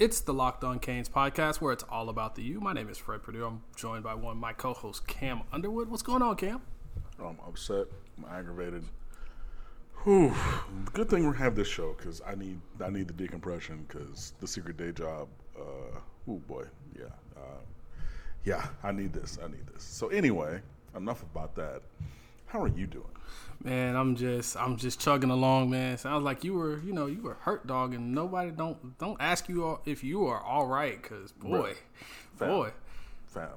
It's the Locked On Canes podcast where it's all about the U. My name is Fred Purdue. I'm joined by one of my co-hosts, Cam Underwood. What's going on, Cam? I'm upset. I'm aggravated. Whew. Good thing we have this show because I need I need the decompression because the secret day job. Uh, oh boy, yeah, uh, yeah. I need this. I need this. So anyway, enough about that. How are you doing? Man, I'm just I'm just chugging along, man. Sounds like you were, you know, you were hurt, dog, and nobody don't don't ask you if you are all right, cause boy, Fam. boy, fam.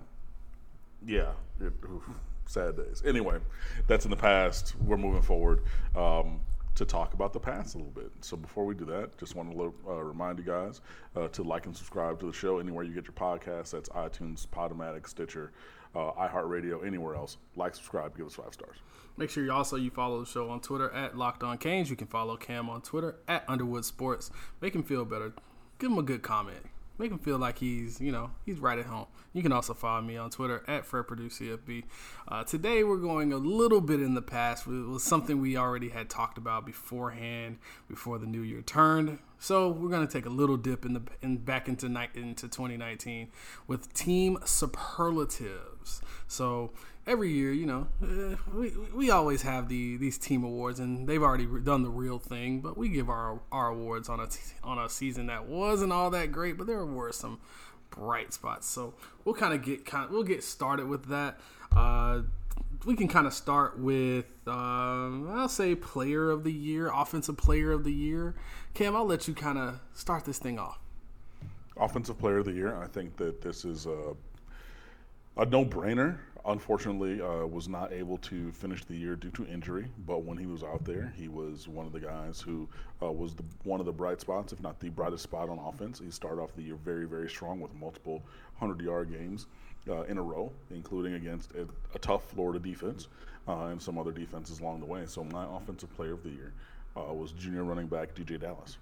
Yeah, it, oof, sad days. Anyway, that's in the past. We're moving forward um, to talk about the past a little bit. So before we do that, just want to uh, remind you guys uh, to like and subscribe to the show anywhere you get your podcasts. That's iTunes, Podomatic, Stitcher, uh, iHeartRadio, anywhere else. Like, subscribe, give us five stars. Make sure you also you follow the show on Twitter at Locked On Canes. You can follow Cam on Twitter at Underwood Sports. Make him feel better. Give him a good comment. Make him feel like he's you know he's right at home. You can also follow me on Twitter at Fred CFB. Uh, today we're going a little bit in the past. It was something we already had talked about beforehand before the new year turned. So we're gonna take a little dip in the in back into ni- into 2019 with team superlatives. So every year, you know, uh, we, we always have the these team awards, and they've already done the real thing. But we give our our awards on a on a season that wasn't all that great, but there were some bright spots. So we'll kind of get kind we'll get started with that. Uh, we can kind of start with um, I'll say player of the year, offensive player of the year. Cam, I'll let you kind of start this thing off. Offensive Player of the Year. I think that this is a, a no-brainer. Unfortunately, uh, was not able to finish the year due to injury. But when he was out there, he was one of the guys who uh, was the, one of the bright spots, if not the brightest spot on offense. He started off the year very, very strong with multiple hundred-yard games uh, in a row, including against a, a tough Florida defense uh, and some other defenses along the way. So my Offensive Player of the Year uh, was junior running back DeeJay Dallas.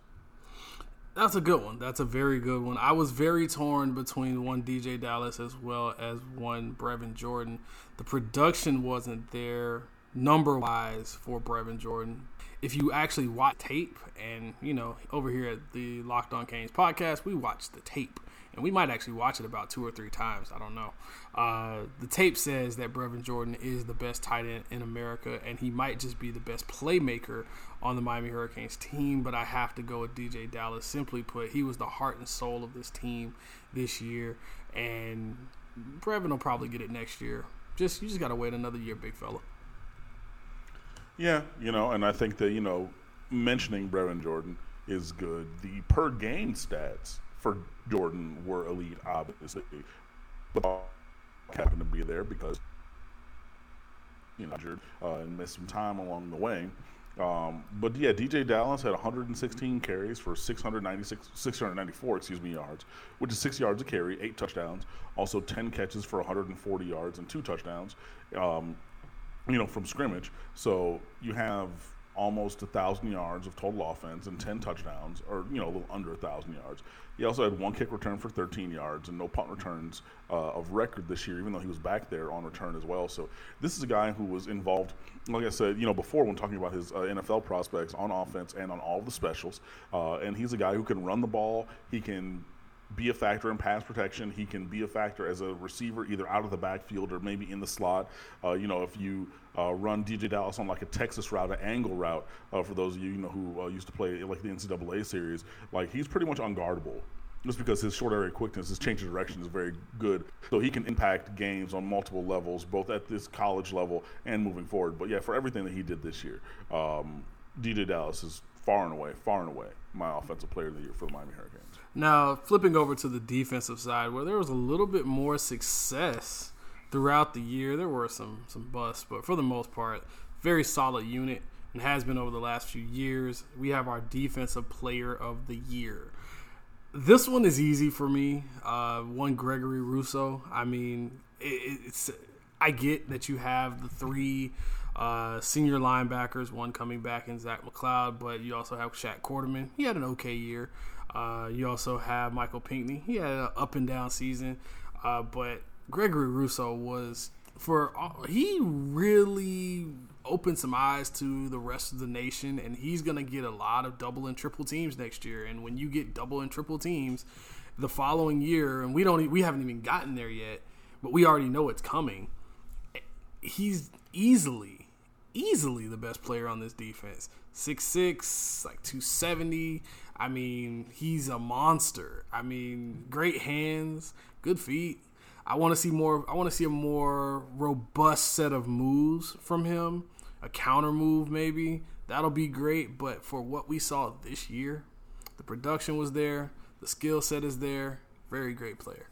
That's a good one. That's a very good one. I was very torn between one DeeJay Dallas as well as one Brevin Jordan. The production wasn't there number wise for Brevin Jordan. If you actually watch tape, and you know, over here at the Locked On Canes podcast, we watch the tape, and we might actually watch it about two or three times. I don't know. Uh, the tape says that Brevin Jordan is the best tight end in America, and he might just be the best playmaker on the Miami Hurricanes team. But I have to go with DeeJay Dallas. Simply put, he was the heart and soul of this team this year, and Brevin will probably get it next year. Just you just gotta wait another year, big fella. Yeah, you know, and I think that, you know, mentioning Brevin Jordan is good. The per game stats for Jordan were elite, obviously. But happened to be there because, you know, injured uh, and missed some time along the way. Um, but yeah, DeeJay Dallas had 116 carries for 696, 694, excuse me, yards, which is six yards a carry, eight touchdowns. Also 10 catches for 140 yards and two touchdowns. Um, you know, from scrimmage. So you have almost a thousand yards of total offense and ten touchdowns, or you know, a little under a thousand yards. He also had one kick return for 13 yards and no punt returns uh, of record this year, even though he was back there on return as well. So this is a guy who was involved, like I said, you know, before when talking about his uh, NFL prospects on offense and on all the specials. Uh, and he's a guy who can run the ball. He can be a factor in pass protection. He can be a factor as a receiver, either out of the backfield or maybe in the slot. Uh, you know, if you uh, run DeeJay Dallas on like a Texas route, an angle route, uh, for those of you, you know who uh, used to play like the NCAA series, like he's pretty much unguardable. Just because his short area quickness, his change of direction is very good, so he can impact games on multiple levels, both at this college level and moving forward. But yeah, for everything that he did this year, um, DeeJay Dallas is far and away, far and away, my offensive player of the year for the Miami Hurricanes. Now, flipping over to the defensive side, where there was a little bit more success throughout the year, there were some some busts, but for the most part, very solid unit and has been over the last few years. We have our defensive player of the year. This one is easy for me. Uh, one Gregory Rousseau. I mean, it, it's I get that you have the three uh, senior linebackers, one coming back in Zach McCloud, but you also have Shaq Quarterman. He had an okay year. Uh, you also have Michael Pinckney. He had an up and down season, uh, but Gregory Rousseau was for all, he really opened some eyes to the rest of the nation, and he's going to get a lot of double and triple teams next year. And when you get double and triple teams the following year, and we don't, we haven't even gotten there yet, but we already know it's coming. He's easily, easily the best player on this defense. Six six, like two seventy. I mean, he's a monster. I mean, great hands, good feet. I want to see more. I want to see a more robust set of moves from him. A counter move, maybe that'll be great. But for what we saw this year, the production was there, the skill set is there. Very great player.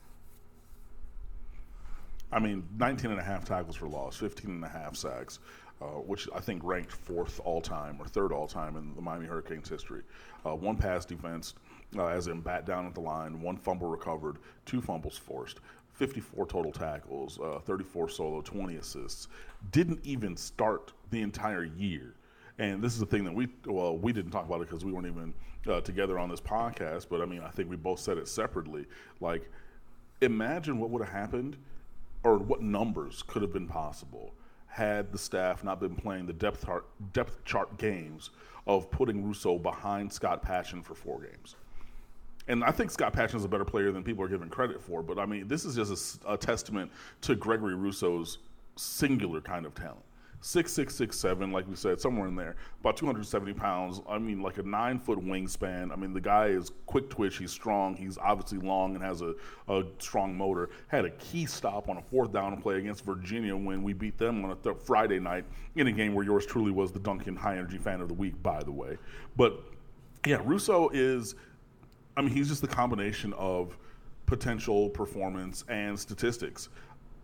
I mean, 19 and a half tackles for loss, 15 and a half sacks, uh, which I think ranked fourth all time or third all time in the Miami Hurricanes history. Uh, one pass defense, uh, as in bat down at the line, one fumble recovered, two fumbles forced. 54 total tackles, uh, 34 solo, 20 assists. Didn't even start the entire year. And this is the thing that we, well, we didn't talk about it because we weren't even uh, together on this podcast, but I mean, I think we both said it separately. Like, imagine what would have happened or what numbers could have been possible had the staff not been playing the depth chart, depth chart games of putting Rousseau behind Scott Patchan for four games. And I think Scott Patchan is a better player than people are giving credit for. But I mean, this is just a, a testament to Gregory Rousseau's singular kind of talent. Six six six seven, like we said, somewhere in there. About two hundred seventy pounds. I mean, like a nine foot wingspan. I mean, the guy is quick twitch. He's strong. He's obviously long and has a, a strong motor. Had a key stop on a fourth down play against Virginia when we beat them on a th- Friday night in a game where yours truly was the Duncan High Energy Fan of the Week, by the way. But yeah, Rousseau is I mean, he's just the combination of potential performance and statistics.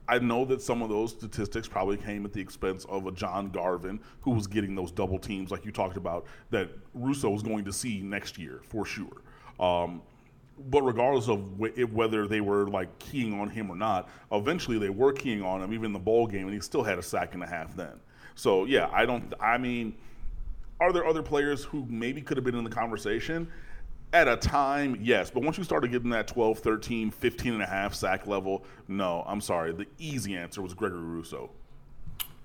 I know that some of those statistics probably came at the expense of a John Garvin who was getting those double teams, like you talked about, that Rousseau was going to see next year for sure. Um, but regardless of wh- whether they were like keying on him or not, eventually they were keying on him, even in the bowl game, and he still had a sack and a half then. So yeah, I don't. I mean, are there other players who maybe could have been in the conversation? At a time, yes. But once you started getting that 12, 13, 15 and a half sack level, no, I'm sorry. The easy answer was Gregory Rousseau.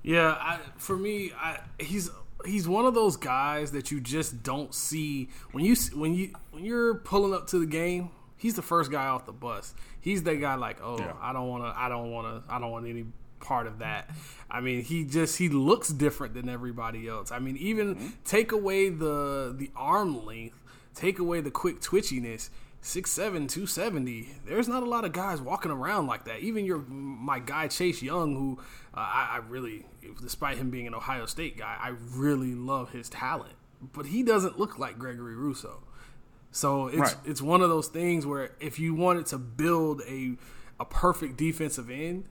Yeah, I, for me, I, he's he's one of those guys that you just don't see when you when you when you're pulling up to the game. He's the first guy off the bus. He's the guy like, oh, yeah. I don't want to, I don't want to, I don't want any part of that. I mean, he just he looks different than everybody else. I mean, even mm-hmm. take away the the arm length take away the quick twitchiness, 6'7", 270, there's not a lot of guys walking around like that. Even your my guy Chase Young, who uh, I, I really, despite him being an Ohio State guy, I really love his talent. But he doesn't look like Gregory Rousseau. So it's right. it's one of those things where if you wanted to build a a perfect defensive end,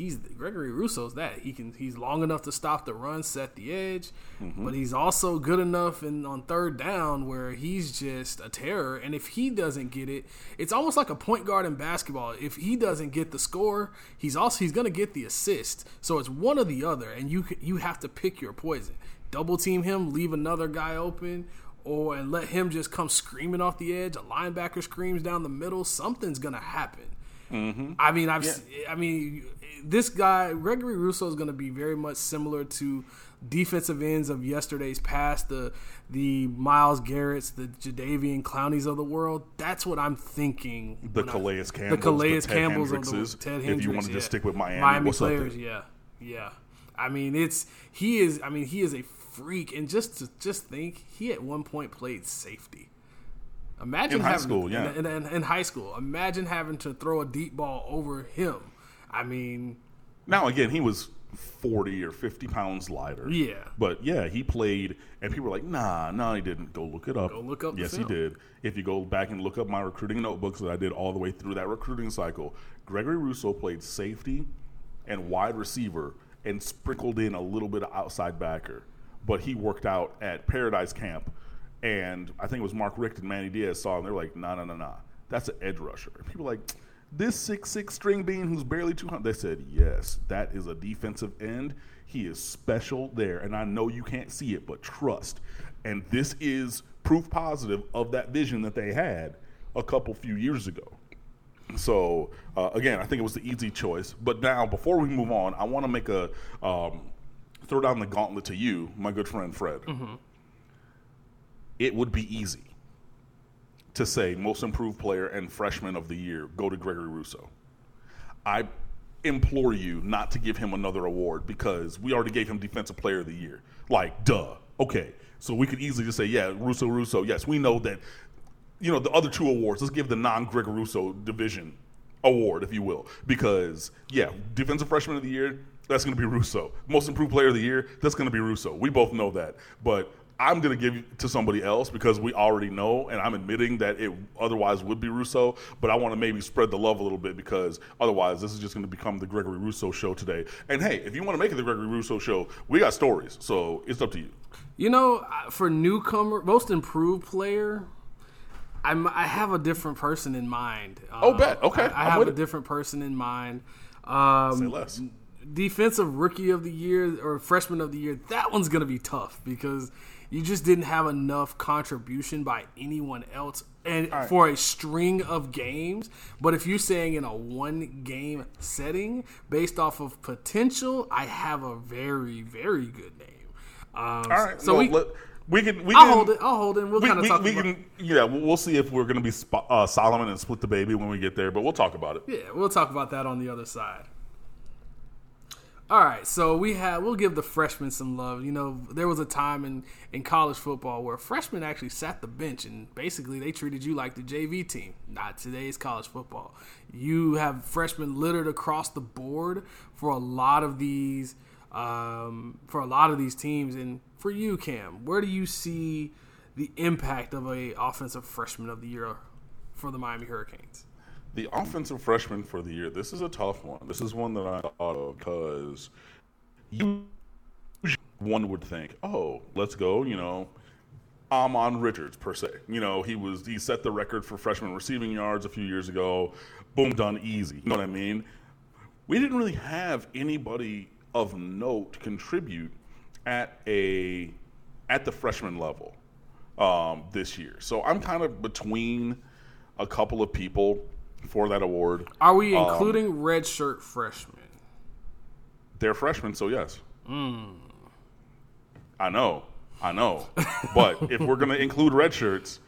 he's Gregory Rousseau's that. He can he's long enough to stop the run, set the edge, mm-hmm. but he's also good enough in on third down where he's just a terror. And if he doesn't get it, it's almost like a point guard in basketball. If he doesn't get the score, he's also he's going to get the assist. So it's one or the other, and you you have to pick your poison. Double team him, leave another guy open, or and let him just come screaming off the edge. A linebacker screams down the middle. Something's going to happen. Mm-hmm. I mean, I've, yeah. I mean, this guy Gregory Rousseau is going to be very much similar to defensive ends of yesterday's past, the the Myles Garrett's, the Jadeveon Clowneys of the world. That's what I'm thinking. The Calais Campbell, the Calais Campbells of the Ted Hendricks, If you wanted yeah. to stick with Miami, Miami players, yeah, yeah. I mean, it's he is. I mean, he is a freak, and just to just think, he at one point played safety. Imagine in high having, school, yeah, in, in, in, high school. Imagine having to throw a deep ball over him. I mean, now again, he was forty or fifty pounds lighter. Yeah, but yeah, he played, and people were like, "Nah, no, nah, he didn't." Go look it up. Go look up. Yes, he did. If you go back and look up my recruiting notebooks that I did all the way through that recruiting cycle, Gregory Rousseau played safety and wide receiver, and sprinkled in a little bit of outside backer. But he worked out at Paradise Camp, and I think it was Mark Richt and Manny Diaz saw him. They were like, "Nah, nah, nah, nah, that's an edge rusher." And people like this six six string bean who's barely 200 they said yes that is a defensive end he is special there and i know you can't see it but trust and this is proof positive of that vision that they had a couple few years ago So uh, again, I think it was the easy choice. But now, before we move on, I want to make a um, throw down the gauntlet to you, my good friend Fred. Mm-hmm. It would be easy to say most improved player and freshman of the year go to Gregory Rousseau. I implore you not to give him another award because we already gave him defensive player of the year. Like, duh. Okay. So we could easily just say, yeah, Rousseau, Rousseau. Yes, we know that, you know, the other two awards, let's give the non Gregory Rousseau division award, if you will. Because, yeah, defensive freshman of the year, that's going to be Rousseau. Most improved player of the year, that's going to be Rousseau. We both know that. But I'm going to give it to somebody else because we already know, and I'm admitting that it otherwise would be Rousseau, but I want to maybe spread the love a little bit because otherwise this is just going to become the Gregory Rousseau show today. And hey, if you want to make it the Gregory Rousseau show, we got stories, so it's up to you. You know, for newcomer, most improved player, I'm, I have a different person in mind. Oh, uh, bet. Okay. I, I have a different person in mind. Um, Say less. Defensive rookie of the year or freshman of the year, that one's going to be tough because – you just didn't have enough contribution by anyone else and right. for a string of games. But if you're saying in a one game setting based off of potential, I have a very, very good name. Um, All right. So well, we. Let, we can. We I'll can, hold it. I'll hold it. We'll kind of talk. We about can. Yeah, we'll see if we're going to be uh, Solomon and split the baby when we get there. But we'll talk about it. Yeah, we'll talk about that on the other side. All right, so we have we'll give the freshmen some love. You know, there was a time in in college football where freshmen actually sat the bench and basically they treated you like the JV team. Not today's college football. You have freshmen littered across the board for a lot of these um, for a lot of these teams. And for you, Cam, where do you see the impact of a offensive freshman of the year for the Miami Hurricanes? The offensive freshman for the year. This is a tough one. This is one that I thought of because you one would think, oh, let's go, you know, Ahmmon Richards per se. You know, he was he set the record for freshman receiving yards a few years ago. Boom, done easy. You know what I mean? We didn't really have anybody of note contribute at a at the freshman level um, this year. So I'm kind of between a couple of people for that award. Are we um, including um, redshirt freshmen? They're freshmen, so yes. Mm. I know, I know. but if we're going to include redshirts,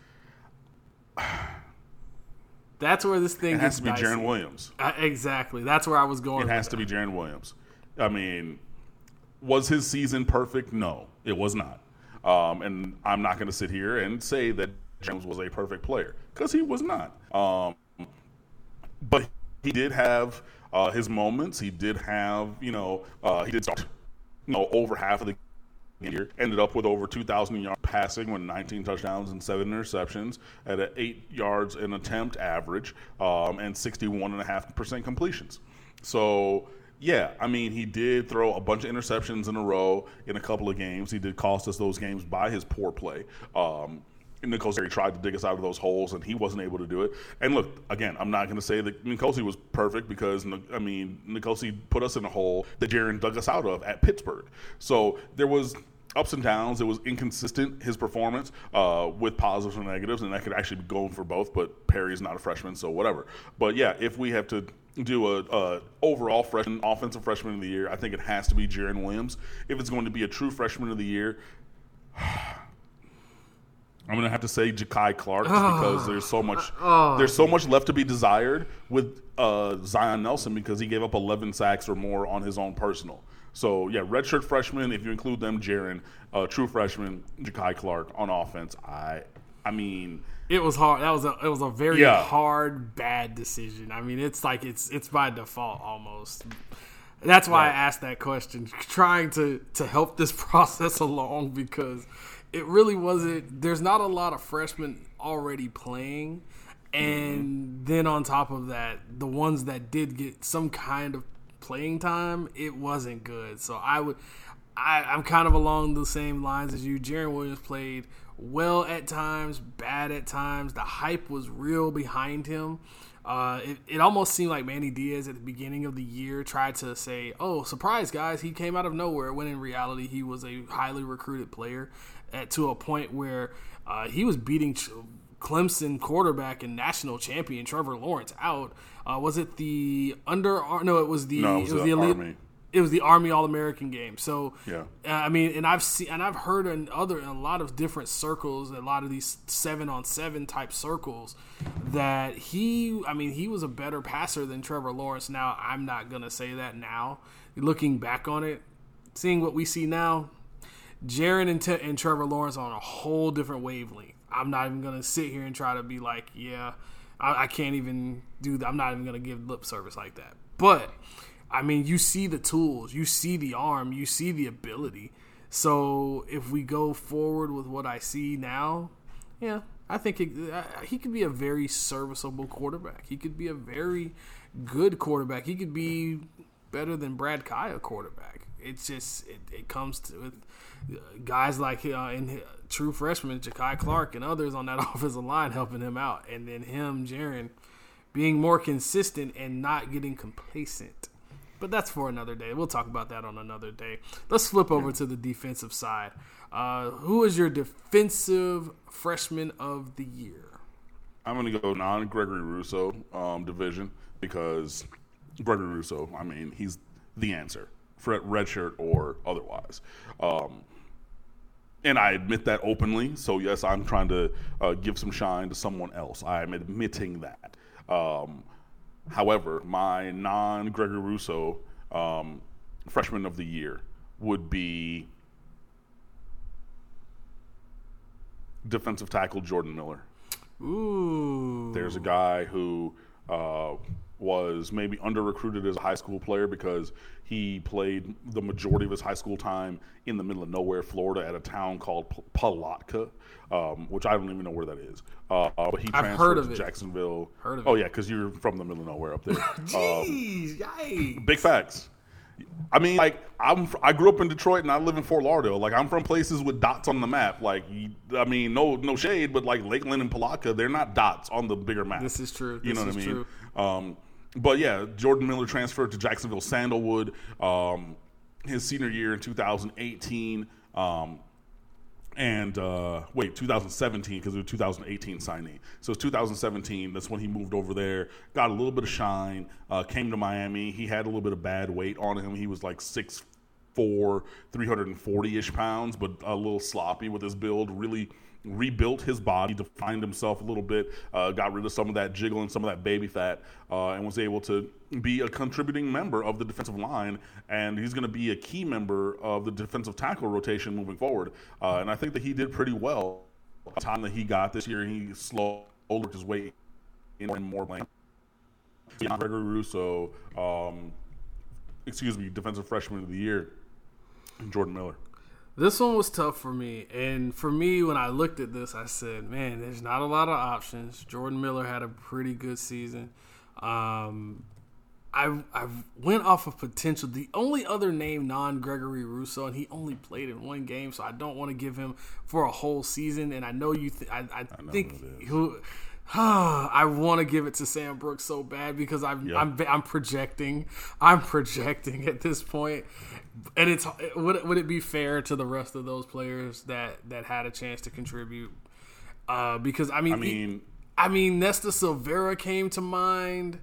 that's where this thing it has to be Jarren Williams. Uh, exactly. That's where I was going. It has to be Jarren Williams. I mean, was his season perfect? No, it was not. Um, and I'm not going to sit here and say that James was a perfect player because he was not. Um, but he did have uh, his moments. He did have, you know, uh, he did start, you know, over half of the year. Ended up with over 2,000 yards passing with 19 touchdowns and seven interceptions at an eight yards an attempt average um, and 61.5% completions. So, yeah, I mean, he did throw a bunch of interceptions in a row in a couple of games. He did cost us those games by his poor play. Um, N'Kosi tried to dig us out of those holes, and he wasn't able to do it. And look, again, I'm not going to say that N'Kosi was perfect because I mean N'Kosi put us in a hole that Jarren dug us out of at Pittsburgh. So there was ups and downs. It was inconsistent his performance uh, with positives and negatives, and that could actually be going for both. But Perry's not a freshman, so whatever. But yeah, if we have to do a, a, overall freshman offensive freshman of the year, I think it has to be Jarren Williams. If it's going to be a true freshman of the year. I'm gonna have to say Jakai Clark oh. because there's so much oh. there's so much left to be desired with uh, Zion Nelson because he gave up 11 sacks or more on his own personal. So yeah, redshirt freshman if you include them, Jarren, uh, true freshman Jakai Clark on offense. I I mean it was hard. That was a it was a very yeah. hard bad decision. I mean it's like it's it's by default almost. That's why right. I asked that question, trying to to help this process along because it really wasn't. There's not a lot of freshmen already playing, and mm-hmm. then on top of that, the ones that did get some kind of playing time, it wasn't good. So I would, I, I'm kind of along the same lines as you. Jarren Williams played well at times, bad at times. The hype was real behind him. Uh, it, it almost seemed like Manny Diaz at the beginning of the year tried to say, "Oh, surprise, guys! He came out of nowhere." When in reality, he was a highly recruited player at, to a point where uh, he was beating Clemson quarterback and national champion Trevor Lawrence out. Uh, was it the under? No, it was the No, it it was was the the elite. Army. It was the Army All American game. So Yeah. uh, I mean, and I've seen and I've heard in other in a lot of different circles, a lot of these seven on seven type circles, that he, I mean, he was a better passer than Trevor Lawrence. Now I'm not gonna say that now. Looking back on it, seeing what we see now, Jarren and, Te- and Trevor Lawrence on a whole different wavelength. I'm not even gonna sit here and try to be like, yeah, I, I can't even do that. I'm not even gonna give lip service like that. But I mean, you see the tools, you see the arm, you see the ability. So if we go forward with what I see now, yeah, I think it, he could be a very serviceable quarterback. He could be a very good quarterback. He could be better than Brad Kaaya quarterback. It's just it, it comes to with uh, guys like uh, in true freshman Jakai Clark and others on that offensive line helping him out, and then him, Jarren, being more consistent and not getting complacent. But that's for another day. We'll talk about that on another day. Let's flip over to the defensive side. Uh, who is your defensive freshman of the year? I'm going to go non Gregory Rousseau um, division because Gregory Rousseau, I mean, he's the answer for redshirt or otherwise. Um, and I admit that openly. So, yes, I'm trying to uh, give some shine to someone else. I'm admitting that. Um, however, my non Gregory Rousseau um, freshman of the year would be defensive tackle Jordan Miller. Ooh. There's a guy who uh, was maybe under recruited as a high school player because he played the majority of his high school time in the middle of nowhere, Florida, at a town called P- Palatka, um, which I don't even know where that is. Uh, but he I've transferred to it. Jacksonville. Heard of oh it. yeah, because you're from the middle of nowhere up there. Uh, Jeez, yikes. big facts. I mean, like I'm, I grew up in Detroit and I live in Fort Lauderdale. Like I'm from places with dots on the map. Like I mean, no, no shade, but like Lakeland and Palatka, they're not dots on the bigger map. This is true. You This know what is I mean? true. Um, but yeah, Jordan Miller transferred to Jacksonville Sandalwood um, his senior year in 2018. Um, and uh, wait, 2017 because it was 2018 signee. So it's 2017. That's when he moved over there, got a little bit of shine, uh, came to Miami. He had a little bit of bad weight on him. He was like six four, 340 ish pounds, but a little sloppy with his build. Really rebuilt his body, defined himself a little bit, uh, got rid of some of that jiggle and some of that baby fat, uh, and was able to be a contributing member of the defensive line. And he's going to be a key member of the defensive tackle rotation moving forward. Uh, and I think that he did pretty well. The time that he got this year, he slowly worked his way in more and more. Gregory Rousseau, um, excuse me, defensive freshman of the year, Jordan Miller. This one was tough for me. And for me, when I looked at this, I said, man, there's not a lot of options. Jordan Miller had a pretty good season. Um, I, I went off of potential. The only other name non Gregory Rousseau, and he only played in one game, so I don't want to give him for a whole season. And I know you, th- I, I, think who it is. who. I want to give it to Sam Brooks so bad because I'm Yeah. I'm I'm projecting I'm projecting at this point, and it's would it, would it be fair to the rest of those players that that had a chance to contribute? Uh, because I mean, I mean, I mean, Nesta Silvera came to mind,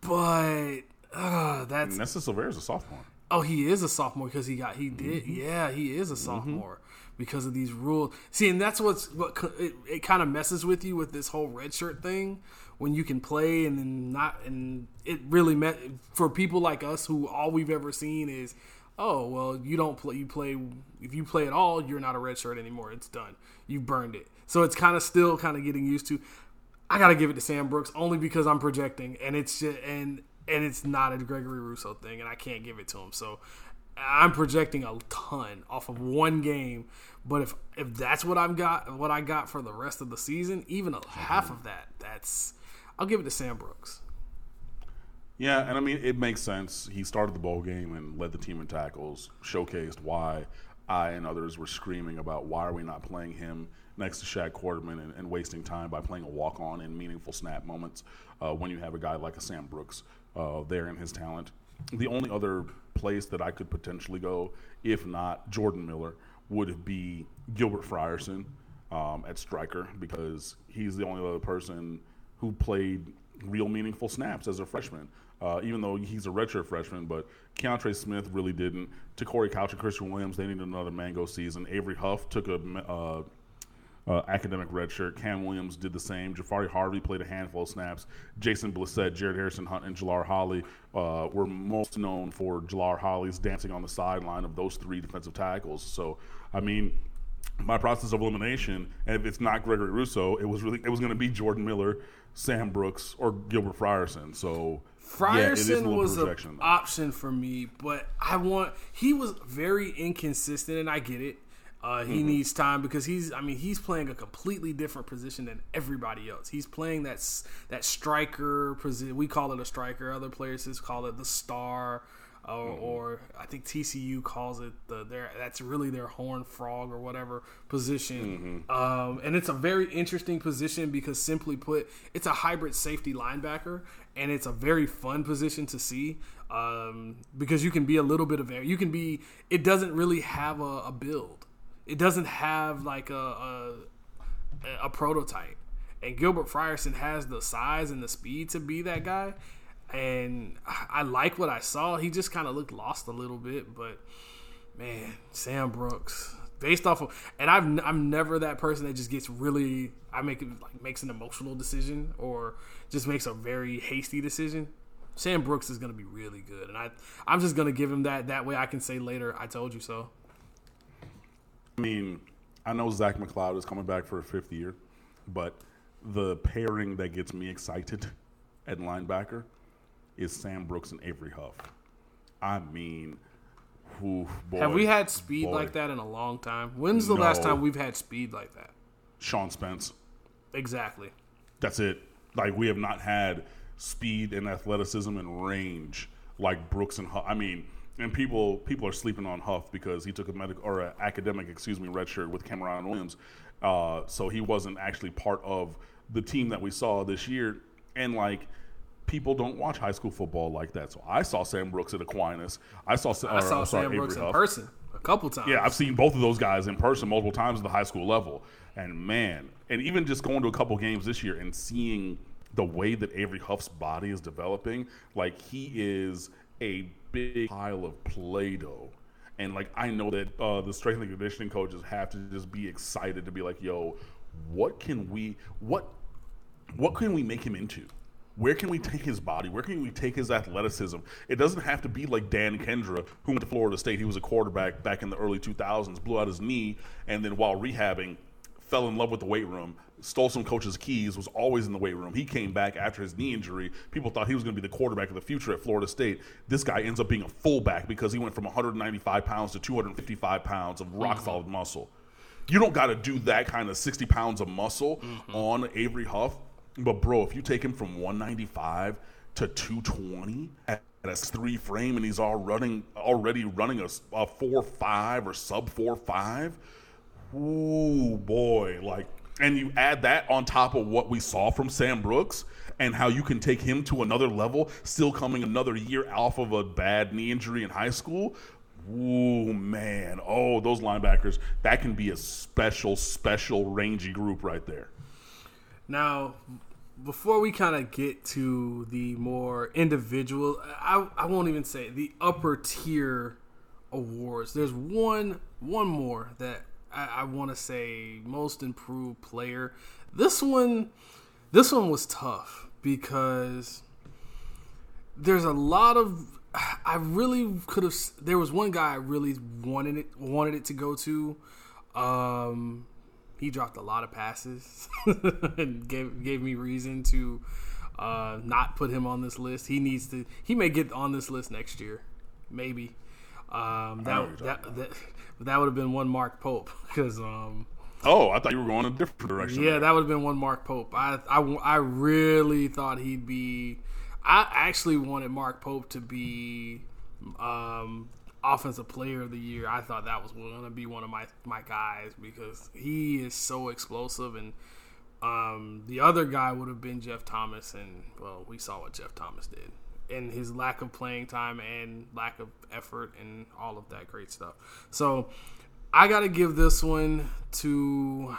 but uh, that's Silvera is a sophomore. oh, he is a sophomore because he got he did yeah he is a sophomore because of these rules. See, and that's what's what it, it kind of messes with you with this whole red shirt thing when you can play and then not and it really met for people like us who all we've ever seen is oh well you don't play you play if you play at all you're not a red shirt anymore it's done you've burned it so it's kind of still kind of getting used to I gotta give it to Sam Brooks only because I'm projecting, and it's just and and it's not a Gregory Rousseau thing, and I can't give it to him. So I'm projecting a ton off of one game. But if if that's what I've got, what I got for the rest of the season, even a half of that, that's I'll give it to Sam Brooks. Yeah, and I mean it makes sense. He started the bowl game and led the team in tackles, showcased why I and others were screaming about why are we not playing him next to Shaq Quarterman and, and wasting time by playing a walk on in meaningful snap moments uh, when you have a guy like a Sam Brooks uh, there in his talent. The only other place that I could potentially go, if not Jordan Miller, would be Gilbert Frierson. um, at striker because he's the only other person who played real meaningful snaps as a freshman. Uh, even though he's a redshirt freshman, but Keontra Smith really didn't. Te'Cory Couch and Christian Williams, they needed another mango season. Avery Huff took a uh, uh, academic redshirt. Cam Williams did the same. Jahfari Harvey played a handful of snaps. Jason Blissett, Jared Harrison Hunt, and Jalar Holley uh, were most known for Jalar Holley's dancing on the sideline of those three defensive tackles. So, I mean, my process of elimination, and if it's not Gregory Rousseau, it was really it was going to be Jordan Miller, Sam Brooks, or Gilbert Frierson. So Frierson yeah, was an option for me, but I want he was very inconsistent, and I get it. Uh, he mm-hmm. needs time because he's I mean he's playing a completely different position than everybody else. He's playing that that striker position. We call it a striker. Other players just call it the star or, mm-hmm. or I think TCU calls it the their that's really their horn frog or whatever position. Mm-hmm. Um, and it's a very interesting position because simply put, it's a hybrid safety linebacker, and it's a very fun position to see um, because you can be a little bit of you can be. It doesn't really have a, a build. It doesn't have like a, a a prototype. And Gilbert Frierson has the size and the speed to be that guy and I like what I saw. He just kind of looked lost a little bit, but man, Sam Brooks, based off of, and I've I'm never that person that just gets really I make like makes an emotional decision or just makes a very hasty decision. Sam Brooks is going to be really good, and I I'm just going to give him that that way I can say later I told you so. I mean, I know Zach McCloud is coming back for a fifth year, but the pairing that gets me excited at linebacker is Sam Brooks and Avery Huff. I mean, whew, boy, have we had speed boy. like that in a long time? When's the no. last time we've had speed like that? Sean Spence. Exactly. That's it. Like we have not had speed and athleticism and range like Brooks and Huff. I mean, and people people are sleeping on Huff because he took a medical or an academic, excuse me, redshirt with Cameron Williams, uh, so he wasn't actually part of the team that we saw this year. And like people don't watch high school football like that. So I saw Sam Brooks at Aquinas. I saw I saw Sam sorry, Brooks in person a couple times. Yeah, I've seen both of those guys in person multiple times at the high school level. And man, and even just going to a couple games this year and seeing the way that Avery Huff's body is developing, like he is a big pile of Play-Doh. And like I know that uh, the strength and conditioning coaches have to just be excited to be like, "Yo, what can we what what can we make him into?" where can we take his body? Where can we take his athleticism? It doesn't have to be like Dan Kendra, who went to Florida State. He was a quarterback back in the early 2000s, blew out his knee, and then while rehabbing, fell in love with the weight room, stole some coach's keys, was always in the weight room. He came back after his knee injury. People thought he was going to be the quarterback of the future at Florida State. This guy ends up being a fullback because he went from 195 pounds to 255 pounds of rock solid mm-hmm. muscle. You don't got to do that kind of 60 pounds of muscle mm-hmm. on Avery Huff but bro, if you take him from 195 to 220 at, a three frame, and he's all running already running a, a four five or sub four five, ooh boy, like, and you add that on top of what we saw from Sam Brooks and how you can take him to another level, still coming another year off of a bad knee injury in high school. Ooh, man. Oh, those linebackers. That can be a special, special rangy group right there. Now, before we kind of get to the more individual, I, I won't even say the upper tier awards. There's one one more that I, I want to say most improved player. This one, this one was tough because there's a lot of. I really could have. There was one guy I really wanted it wanted it to go to. Um, he dropped a lot of passes and gave gave me reason to uh, not put him on this list. He needs to. He may get on this list next year, maybe. Um, that that, that, that would have been one Mark Pope because. Um, oh, I thought you were going a different direction. Yeah, there. that would have been one Mark Pope. I, I I really thought he'd be. I actually wanted Mark Pope to be um, offensive player of the year, I thought that was going to be one of my my guys because he is so explosive and um, the other guy would have been Jeff Thomas and well, we saw what Jeff Thomas did and his lack of playing time and lack of effort and all of that great stuff. So, I got to give this one to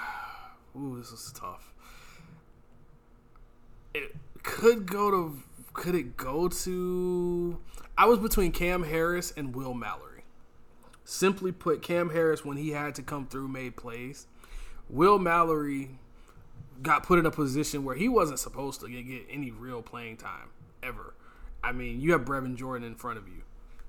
ooh, this is tough. It could go to. Could it go to? I was between Cam Harris and Will Mallory. Simply put, Cam Harris, when he had to come through, made plays. Will Mallory got put in a position where he wasn't supposed to get any real playing time ever. I mean, you have Brevin Jordan in front of you,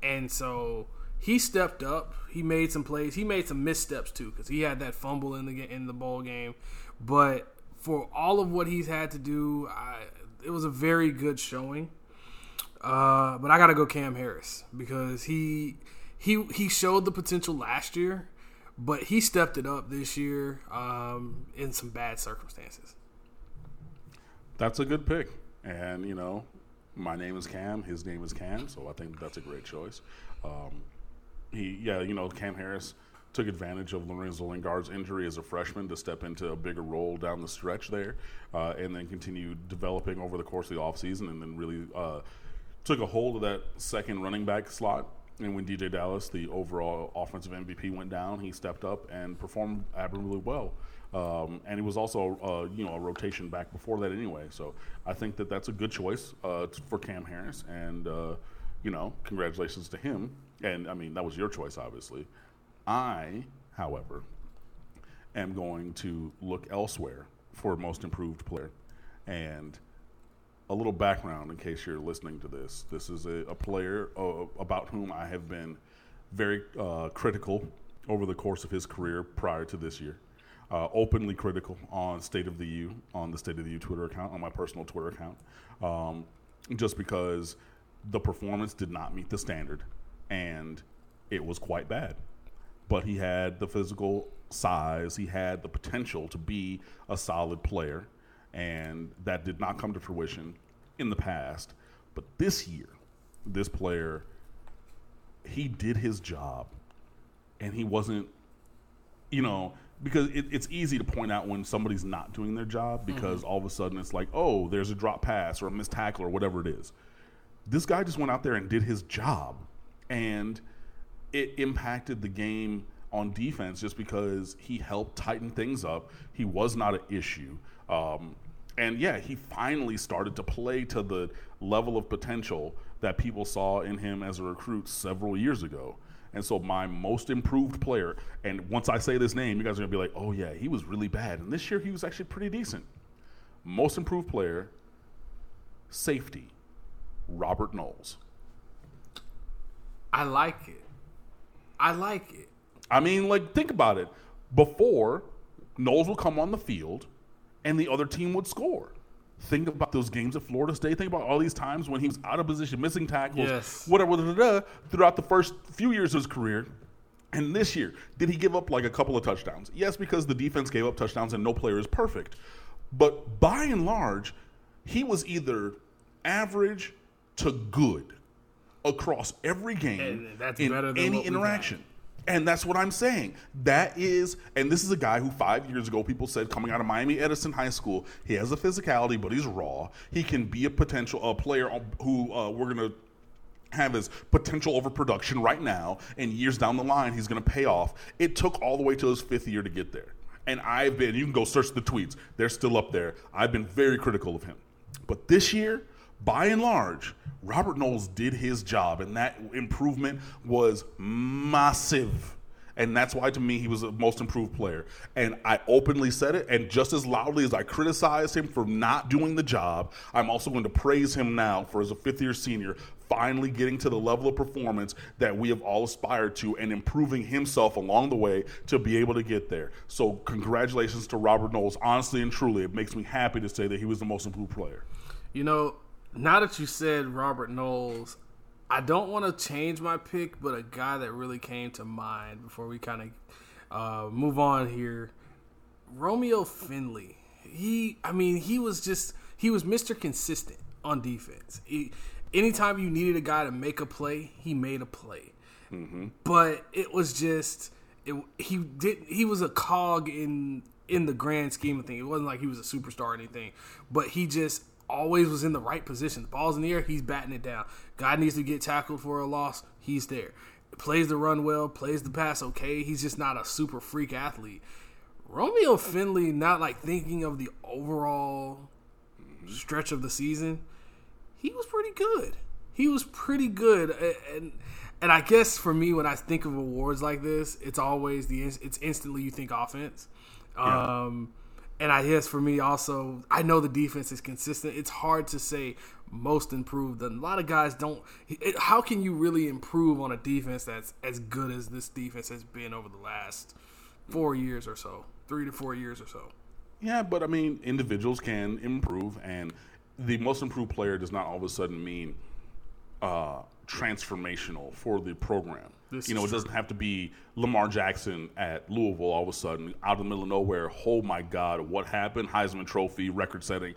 and so he stepped up. He made some plays. He made some missteps too because he had that fumble in the in the bowl game. But for all of what he's had to do, I, it was a very good showing. Uh, but I got to go Cam Harris because he he he showed the potential last year, but he stepped it up this year um, in some bad circumstances. That's a good pick, and you know, my name is Cam. His name is Cam, so I think that's a great choice. Um, he, yeah, you know, Cam Harris took advantage of Lorenzo Lingard's injury as a freshman to step into a bigger role down the stretch there, uh, and then continued developing over the course of the offseason, and then really uh, took a hold of that second running back slot. And when DeeJay Dallas, the overall offensive MVP, went down, he stepped up and performed admirably well. Um, and he was also, uh, you know, a rotation back before that anyway. So I think that that's a good choice uh, for Cam Harris, and uh, you know, congratulations to him. And I mean, that was your choice, obviously. I, however, am going to look elsewhere for most improved player. And a little background in case you're listening to this this is a, a player uh, about whom I have been very uh, critical over the course of his career prior to this year. Uh, openly critical on State of the U, on the State of the U Twitter account, on my personal Twitter account, um, just because the performance did not meet the standard and it was quite bad. But he had the physical size, he had the potential to be a solid player, and that did not come to fruition in the past. But this year, this player, he did his job, and he wasn't, you know, because it, it's easy to point out when somebody's not doing their job because mm-hmm. all of a sudden it's like, oh, there's a drop pass or a missed tackle or whatever it is. This guy just went out there and did his job and it impacted the game on defense just because he helped tighten things up. He was not an issue. Um, and yeah, he finally started to play to the level of potential that people saw in him as a recruit several years ago. And so, my most improved player, and once I say this name, you guys are gonna be like, oh, yeah, he was really bad. And this year, he was actually pretty decent. Most improved player, safety, Robert Knowles. I like it. I like it. I mean, like, think about it. Before, Knowles would come on the field and the other team would score. Think about those games at Florida State. Think about all these times when he was out of position, missing tackles, yes. whatever, throughout the first few years of his career. And this year, did he give up like a couple of touchdowns? Yes, because the defense gave up touchdowns and no player is perfect. But by and large, he was either average to good across every game in any interaction. And that's what I'm saying. That is, and this is a guy who five years ago people said coming out of Miami Edison High School, he has a physicality, but he's raw. He can be a potential a player who uh, we're gonna have his potential overproduction right now, and years down the line, he's going to pay off. It took all the way to his fifth year to get there. And I've been, you can go search the tweets, they're still up there. I've been very critical of him. But this year, by and large, Robert Knowles did his job, and that improvement was massive. And that's why, to me, he was the most improved player. And I openly said it, and just as loudly as I criticized him for not doing the job, I'm also going to praise him now for, as a fifth year senior, finally getting to the level of performance that we have all aspired to and improving himself along the way to be able to get there. So, congratulations to Robert Knowles. Honestly and truly, it makes me happy to say that he was the most improved player. You know, now that you said Robert Knowles, I don't want to change my pick, but a guy that really came to mind before we kind of uh, move on here, Romeo Finley. He, I mean, he was just he was Mr. Consistent on defense. He, anytime you needed a guy to make a play, he made a play. Mm-hmm. But it was just it, he did he was a cog in in the grand scheme of things. It wasn't like he was a superstar or anything, but he just always was in the right position. The ball's in the air, he's batting it down. Guy needs to get tackled for a loss, he's there. Plays the run well, plays the pass okay. He's just not a super freak athlete. Romeo Finley, not like thinking of the overall stretch of the season, he was pretty good. He was pretty good, and and I guess for me, when I think of awards like this, it's always the it's instantly you think offense. Yeah. Um, and I guess for me also, I know the defense is consistent. It's hard to say most improved. A lot of guys don't. It, how can you really improve on a defense that's as good as this defense has been over the last four years or so, three to four years or so? Yeah, but I mean, individuals can improve, and the most improved player does not all of a sudden mean uh, transformational for the program. This you know, it doesn't have to be Lamar Jackson at Louisville all of a sudden out of the middle of nowhere. Oh my God, what happened? Heisman Trophy, record setting.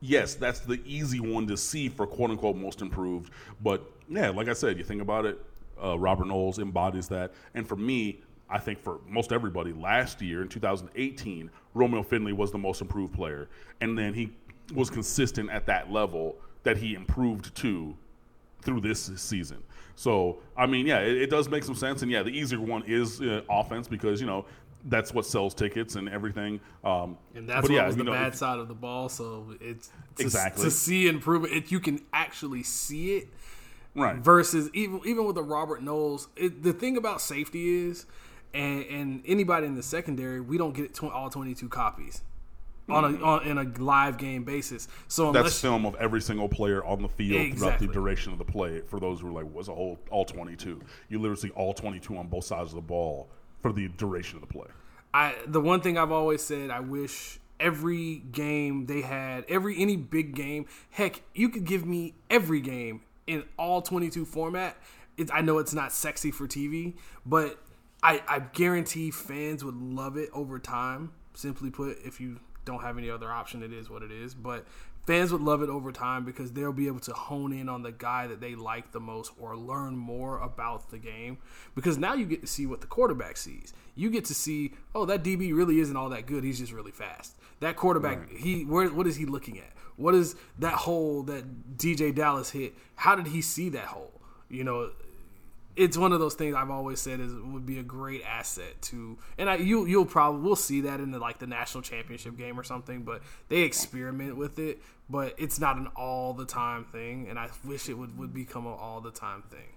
Yes, that's the easy one to see for quote unquote most improved. But yeah, like I said, you think about it, uh, Robert Knowles embodies that. And for me, I think for most everybody, last year in 2018, Romeo Finley was the most improved player. And then he was consistent at that level that he improved to through this season. So, I mean, yeah, it, it does make some sense. And yeah, the easier one is uh, offense because, you know, that's what sells tickets and everything. Um, and that's what yeah, was the know, bad if, side of the ball. So it's to, exactly to see improvement. It, you can actually see it, right? Versus even even with the Robert Knowles, it, the thing about safety is, and, and anybody in the secondary, we don't get tw- all twenty two copies on a on, in a live game basis. So that's film of every single player on the field exactly. throughout the duration of the play. For those who are like, was a whole all twenty two? You literally see all twenty two on both sides of the ball for the duration of the play. I the one thing I've always said, I wish every game they had every any big game. Heck, you could give me every game in all twenty two format. It, I know it's not sexy for TV, but I, I guarantee fans would love it over time. Simply put, if you don't have any other option. It is what it is. But fans would love it over time because they'll be able to hone in on the guy that they like the most or learn more about the game. Because now you get to see what the quarterback sees. You get to see, oh, that DB really isn't all that good. He's just really fast. That quarterback, right. he where what is he looking at? What is that hole that DeeJay Dallas hit? How did he see that hole? You know, it's one of those things I've always said is would be a great asset to, and I you you'll probably we'll see that in the like the national championship game or something, but they experiment with it, but it's not an all the time thing, and I wish it would would become an all the time thing.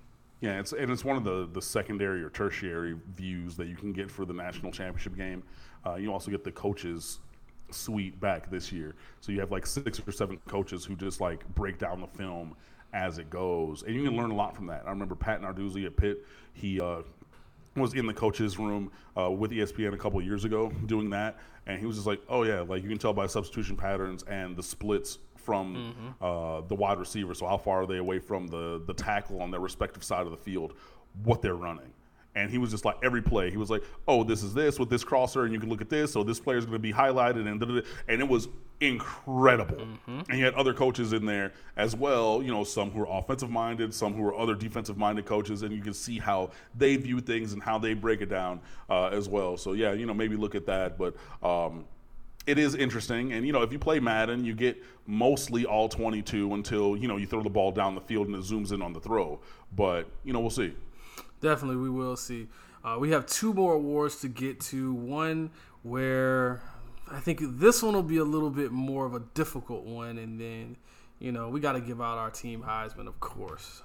Yeah, it's and it's one of the the secondary or tertiary views that you can get for the national championship game. Uh, you also get the coaches suite back this year, so you have like six or seven coaches who just like break down the film as it goes, and you can learn a lot from that. I remember Pat Narduzzi at Pitt. He uh, was in the coaches' room uh, with ESPN a couple years ago doing that, and he was just like, "Oh yeah, like you can tell by substitution patterns and the splits from mm-hmm. uh, the wide receiver. So how far are they away from the the tackle on their respective side of the field? What they're running." And he was just like every play he was like oh this is this with this crosser and you can look at this so this player is going to be highlighted and and it was incredible. Mm-hmm. and you had other coaches in there as well you know some who are offensive minded some who are other defensive minded coaches and you can see how they view things and how they break it down uh, as well. So yeah you know maybe look at that but um, it is interesting. And you know if you play madden you get mostly all 22 until you know you throw the ball down the field and it zooms in on the throw. But you know we'll see Definitely, we will see. Uh, we have two more awards to get to. One where I think this one will be a little bit more of a difficult one, and then you know we got to give out our team Heisman, of course.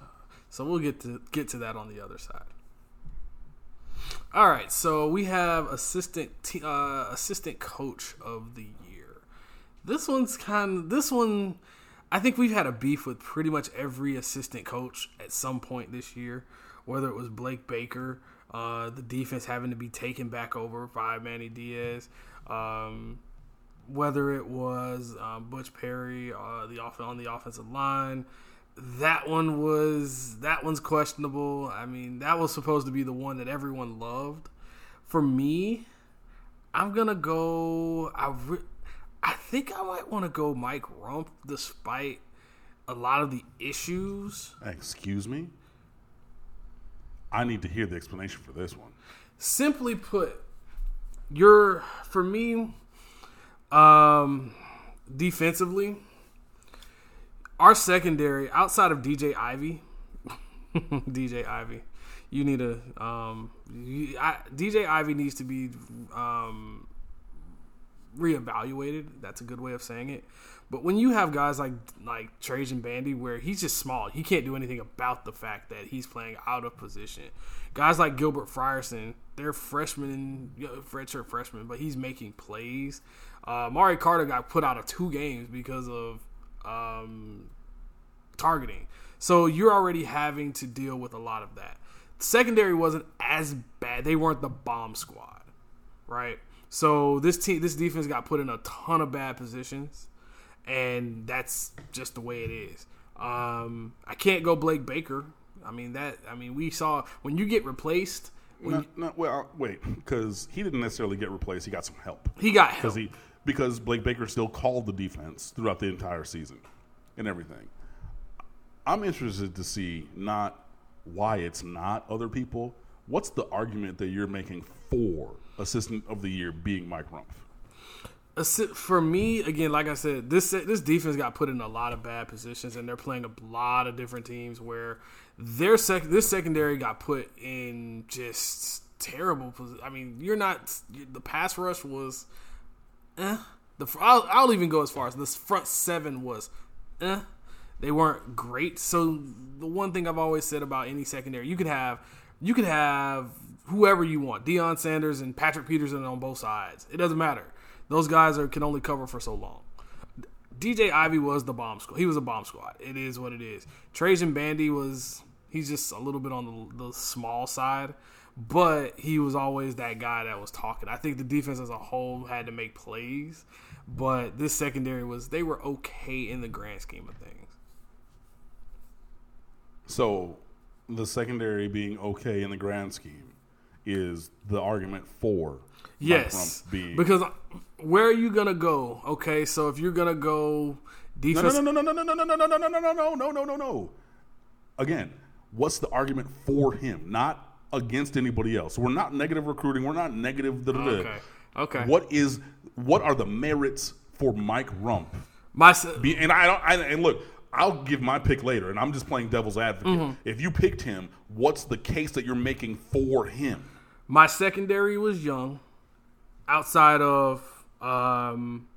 So we'll get to get to that on the other side. All right, so we have assistant uh, assistant coach of the year. This one's kind of this one. I think we've had a beef with pretty much every assistant coach at some point this year whether it was Blake Baker, uh, the defense having to be taken back over by Manny Diaz, um, whether it was um, Butch Barry uh, the off- on the offensive line. That one was that one's questionable. I mean, that was supposed to be the one that everyone loved. For me, I'm gonna go. I re- I think I might want to go Mike Rumph, despite a lot of the issues. Excuse me. I need to hear the explanation for this one. Simply put, you're for me, um, defensively, our secondary outside of DJ Ivey, DJ Ivey, you need a um, I, DJ Ivey needs to be um, reevaluated. That's a good way of saying it. But when you have guys like like Trajan Bandy, where he's just small, he can't do anything about the fact that he's playing out of position. Guys like Gilbert Frierson, they're freshmen, you know, redshirt freshmen, but he's making plays. Uh, Mari Carter got put out of two games because of um, targeting. So you're already having to deal with a lot of that. Secondary wasn't as bad. They weren't the bomb squad, right? So this team, this defense got put in a ton of bad positions and that's just the way it is. Um, I can't go Blake Baker. I mean that. I mean we saw when you get replaced. Well, wait, because he didn't necessarily get replaced. He got some help. He got because help. he because Blake Baker still called the defense throughout the entire season and everything. I'm interested to see not why it's not other people. What's the argument that you're making for assistant of the year being Mike Rumph? For me, again, like I said, this this defense got put in a lot of bad positions, and they're playing a lot of different teams where their sec this secondary got put in just terrible. I mean, you're not the pass rush was, eh. The I'll, I'll even go as far as this front seven was, eh. They weren't great. So the one thing I've always said about any secondary, you could have you could have whoever you want, Deion Sanders and Patrick Peterson on both sides. It doesn't matter those guys are can only cover for so long. DJ Ivey was the bomb squad. He was a bomb squad. It is what it is. Trajan Bandy was he's just a little bit on the, the small side, but he was always that guy that was talking. I think the defense as a whole had to make plays, but this secondary was they were okay in the grand scheme of things. So, the secondary being okay in the grand scheme is the argument for Yes, because where are you gonna go? Okay, so if you're gonna go defense, no, no, no, no, no, no, no, no, no, no, no, no, no, no, no, no, no. No again, what's the argument for him, not against anybody else? So we're not negative recruiting. We're not negative. Okay. Okay. What is? What are the merits for Mike Rumph? My and I don't. I, and look, I'll give my pick later, and I'm just playing devil's advocate. Mm-hmm. If you picked him, what's the case that you're making for him? My secondary was young outside of um,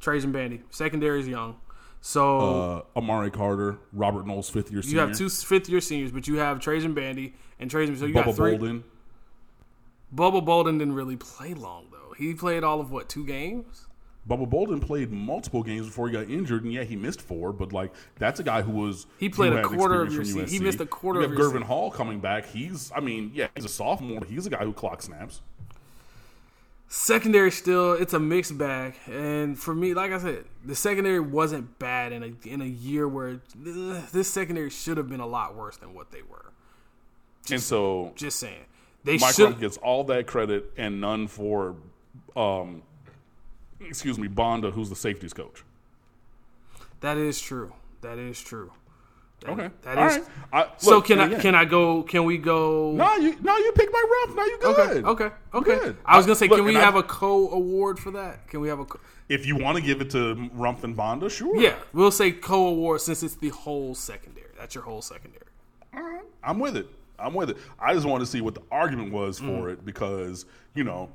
Trajan Bandy. Secondary is young. So uh, Amari Carter, Robert Knowles, fifth year. senior. You have two fifth year seniors, but you have Trajan Bandy and Trajan. So you Bubba got three. Bolden. Bubba Bolden didn't really play long though. He played all of what two games. Bubba Bolden played multiple games before he got injured, and yeah, he missed four. But like, that's a guy who was he played a quarter of your season. He missed a quarter. You have Gurvan Hall coming back. He's, I mean, yeah, he's a sophomore. He's a guy who clock snaps. Secondary still, it's a mixed bag, and for me, like I said, the secondary wasn't bad in a in a year where ugh, this secondary should have been a lot worse than what they were. Just, and so, just saying, they Mike should gets all that credit and none for, um, excuse me, Banda, who's the safeties coach. That is true. That is true. That, okay. That All is. Right. I, look, so can I can I go? Can we go? No, you no, you pick Mike Rumph. No, you good. Okay. Okay. Okay. Good. I was gonna say, look, can we have I, a co award for that? Can we have a? Co- if you want to give it to Rumph and Banda, sure. Yeah, we'll say co award since it's the whole secondary. That's your whole secondary. All right. I'm with it. I'm with it. I just want to see what the argument was for mm. it because you know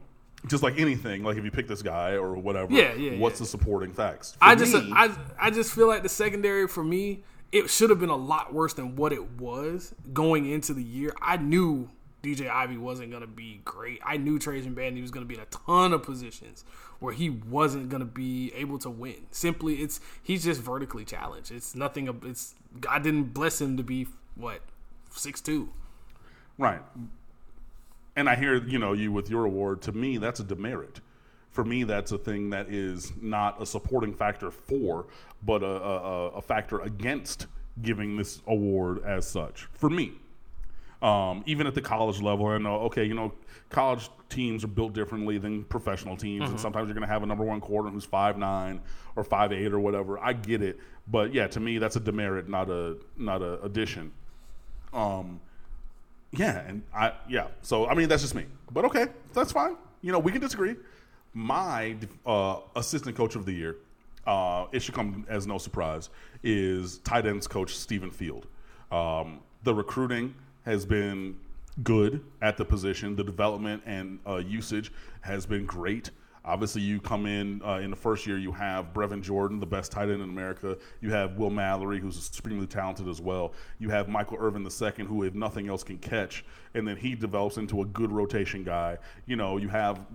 just like anything, like if you pick this guy or whatever, yeah, yeah. What's yeah. the supporting facts? For I just, me, I, I just feel like the secondary for me it should have been a lot worse than what it was going into the year. I knew DJ Ivey wasn't going to be great. I knew Trajan Bandy was going to be in a ton of positions where he wasn't going to be able to win. Simply, it's he's just vertically challenged. It's nothing. It's God didn't bless him to be what six two. Right. And I hear you know you with your award. To me, that's a demerit for me, that's a thing that is not a supporting factor for, but a, a, a factor against giving this award as such. For me, um, even at the college level, I know, okay, you know, college teams are built differently than professional teams, mm-hmm. and sometimes you're going to have a number one quarter who's five nine or five eight or whatever. I get it, but yeah, to me, that's a demerit, not a not a addition. Um, yeah, and I yeah, so I mean, that's just me, but okay, that's fine. You know, we can disagree my uh, assistant coach of the year, uh, it should come as no surprise, is tight ends coach Stephen Field. Um, the recruiting has been good at the position. The development and uh, usage has been great. Obviously, you come in uh, in the first year, you have Brevin Jordan, the best tight end in America. You have Will Mallory, who's extremely talented as well. You have Michael Irvin II, who, if nothing else, can catch. And then he develops into a good rotation guy. You know, you have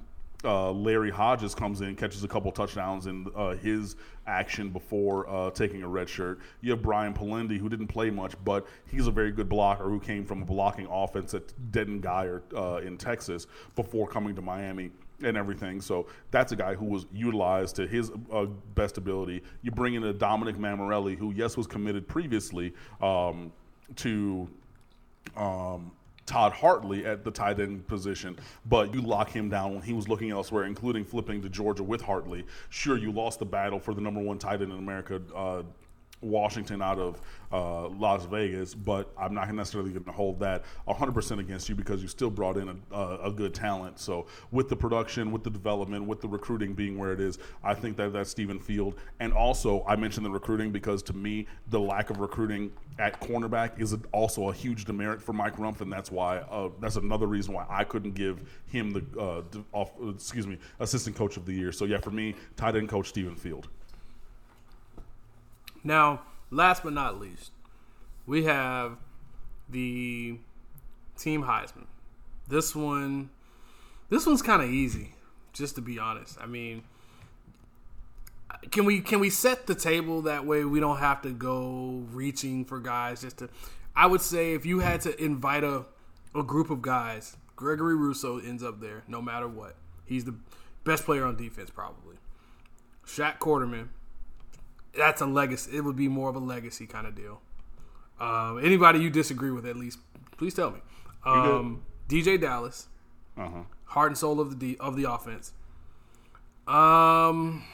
uh, Larry Hodges comes in, catches a couple touchdowns in uh, his action before uh, taking a red shirt. You have Brian Polendey, who didn't play much, but he's a very good blocker who came from a blocking offense at Denton Guyer uh, in Texas before coming to Miami and everything. So that's a guy who was utilized to his uh, best ability. You bring in a Dominic Mammarelli, who, yes, was committed previously um, to. Um, Todd Hartley at the tight end position, but you lock him down when he was looking elsewhere, including flipping to Georgia with Hartley. Sure, you lost the battle for the number one tight end in America, uh, Washington out of uh, Las Vegas, but I'm not necessarily going to hold that 100% against you because you still brought in a, a, a, good talent. So with the production, with the development, with the recruiting being where it is, I think that that's Stephen Field. And also, I mentioned the recruiting because to me, the lack of recruiting at cornerback is also a huge demerit for Mike Rumph, and that's why uh, that's another reason why I couldn't give him the uh, off, excuse me assistant coach of the year. So yeah, for me, tight end coach Stephen Field. Now, last but not least, we have the team Heisman. This one, this one's kind of easy, just to be honest. I mean, can we can we set the table that way we don't have to go reaching for guys just to I would say if you had to invite a a group of guys, Gregory Rousseau ends up there no matter what. He's the best player on defense probably. Shaq Quarterman that's a legacy. It would be more of a legacy kind of deal. Um, anybody you disagree with, at least, please tell me. Um, DeeJay Dallas, uh-huh. heart and soul of the D, of the offense. Um,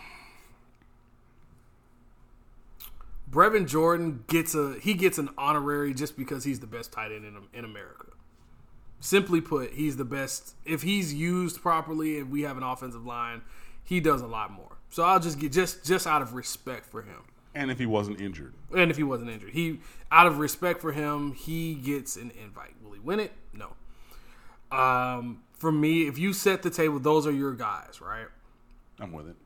Brevin Jordan gets a he gets an honorary just because he's the best tight end in in America. Simply put, he's the best. If he's used properly and we have an offensive line, he does a lot more. So I'll just get just just out of respect for him. And if he wasn't injured. And if he wasn't injured. He out of respect for him, he gets an invite. Will he win it? No. Um, for me, if you set the table, those are your guys, right? I'm with it.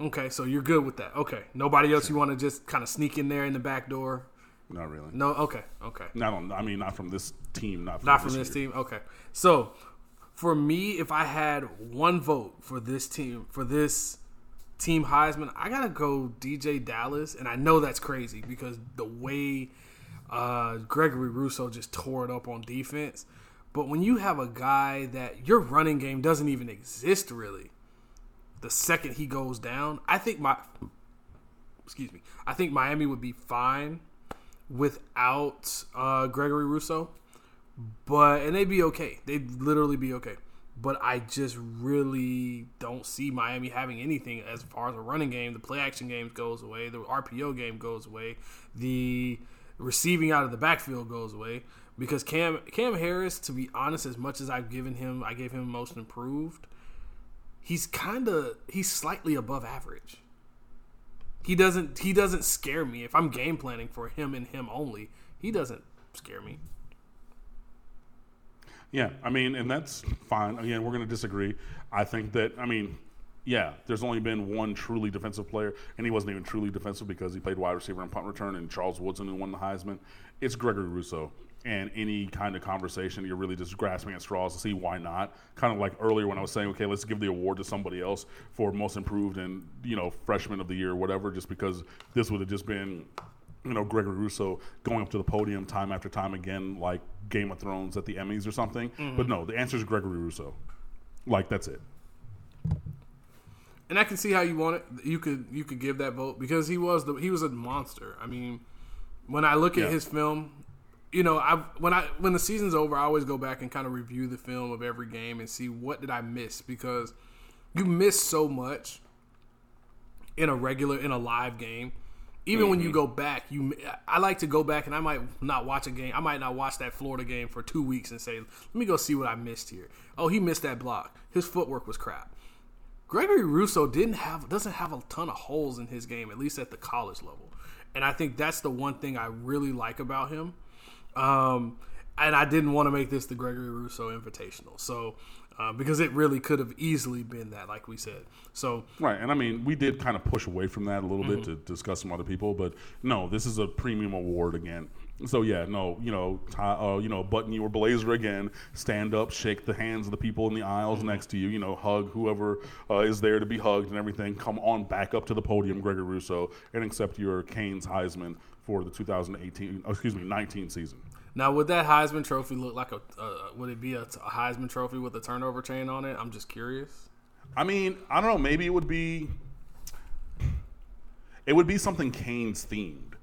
Okay, so you're good with that. Okay. Nobody else sure. you want to just kind of sneak in there in the back door? Not really. No, okay, okay. Not on I mean not from this team, not from Not from this, this team. Okay. So, for me, if I had one vote for this team, for this Team Heisman, I gotta go DeeJay Dallas, and I know that's crazy because the way uh, Gregory Rousseau just tore it up on defense. But when you have a guy that your running game doesn't even exist really, the second he goes down, I think my excuse me, I think Miami would be fine without uh, Gregory Rousseau, but and they'd be okay. They'd literally be okay but I just really don't see Miami having anything as far as a running game. The play action game goes away, the RPO game goes away, the receiving out of the backfield goes away because Cam Cam Harris, to be honest, as much as I've given him, I gave him most improved. He's kind of he's slightly above average. He doesn't he doesn't scare me if I'm game planning for him and him only. He doesn't scare me. Yeah, I mean, and that's fine. Again, we're going to disagree. I think that, I mean, yeah, there's only been one truly defensive player, and he wasn't even truly defensive because he played wide receiver and punt return, and Charles Woodson who won the Heisman. It's Gregory Rousseau. And any kind of conversation, you're really just grasping at straws to see why not. Kind of like earlier when I was saying, okay, let's give the award to somebody else for most improved and you know freshman of the year, or whatever, just because this would have just been you know Gregory Rousseau going up to the podium time after time again, like Game of Thrones at the Emmys or something. Mm-hmm. But no, the answer is Gregory Rousseau. Like that's it. And I can see how you want it. You could you could give that vote because he was the he was a monster. I mean, when I look at yeah. his film, you know, I when I when the season's over, I always go back and kind of review the film of every game and see what did I miss because you miss so much in a regular in a live game even mm-hmm. when you mm-hmm. go back, you I like to go back and I might not watch a game. I might not watch that Florida game for two weeks and say, let me go see what I missed here. Oh, he missed that block. His footwork was crap. Gregory Rousseau didn't have doesn't have a ton of holes in his game, at least at the college level. And I think that's the one thing I really like about him. Um, and I didn't want to make this the Gregory Rousseau Invitational. So uh, because it really could have easily been that, like we said. So right, and I mean, we did kind of push away from that a little mm-hmm. bit to discuss some other people, but no, this is a premium award again. So yeah, no, you know, tie, uh, you know, button your blazer again, stand up, shake the hands of the people in the aisles mm-hmm. next to you, you know, hug whoever uh, is there to be hugged and everything. Come on back up to the podium, Gregory Rousseau, and accept your Canes Heisman for the 2018, excuse me, 19 season. Now, would that Heisman Trophy look like a? Uh, would it be a, t- a Heisman Trophy with a turnover chain on it? I'm just curious. I mean, I don't know. Maybe it would be. It would be something Canes themed.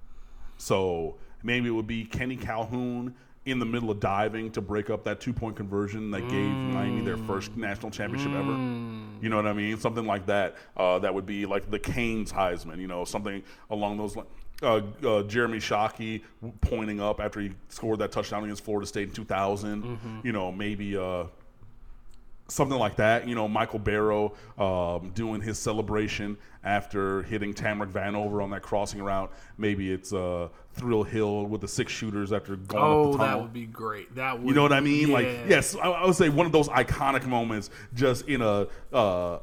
So maybe it would be Kenny Calhoun in the middle of diving to break up that two point conversion that mm. gave Miami their first national championship mm. ever. You know what I mean? Something like that. Uh, that would be like the Canes Heisman. You know, something along those lines uh, uh, Jeremy Shockey pointing up after he scored that touchdown against Florida State in 2000. Mm-hmm. You know, maybe uh, something like that. You know, Michael Barrow um, doing his celebration after hitting Tamarick Vanover on that crossing route. Maybe it's uh, Thrill Hill with the six shooters after going oh, up the tunnel. that would be great. That would, you know what I mean? Yeah. Like, yes, I, I, would say one of those iconic moments, just in a uh,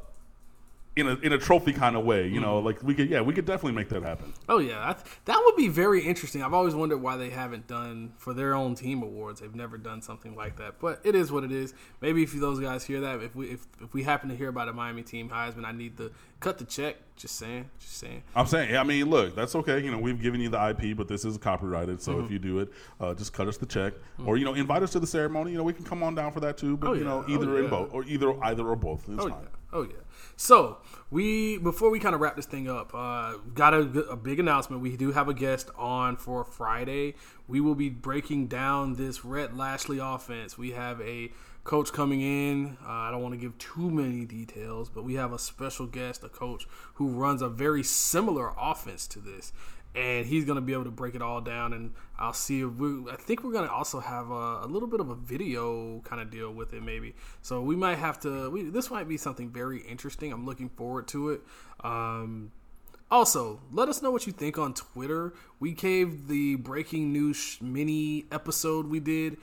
in a in a trophy kind of way. You know, mm-hmm. like we could yeah, we could definitely make that happen. Oh yeah, that would be very interesting. I've always wondered why they haven't done for their own team awards. They've never done something like that, but it is what it is. Maybe if those guys hear that, if we if, if we happen to hear about a Miami team Heisman, I need to cut the check. Just saying, just saying. I'm saying, I mean, look, that's okay. You know, we've given you the IP, but this is copyrighted. So mm-hmm. if you do it, uh, just cut us the check, mm-hmm. or you know, invite us to the ceremony. You know, we can come on down for that too. But oh, you know, either oh, yeah. in both, or either either or both. It's oh, fine. Yeah. Oh yeah. So we before we kind of wrap this thing up, uh, got a, a, big announcement. We do have a guest on for Friday. We will be breaking down this Rhett Lashlee offense. We have a coach coming in. Uh, I don't want to give too many details, but we have a special guest, a coach who runs a very similar offense to this, and he's going to be able to break it all down. And I'll see if we. I think we're going to also have a, a, little bit of a video kind of deal with it, maybe. So we might have to. We, this might be something very interesting. I'm looking forward to it. Um, also, let us know what you think on Twitter. We gave the breaking news mini episode we did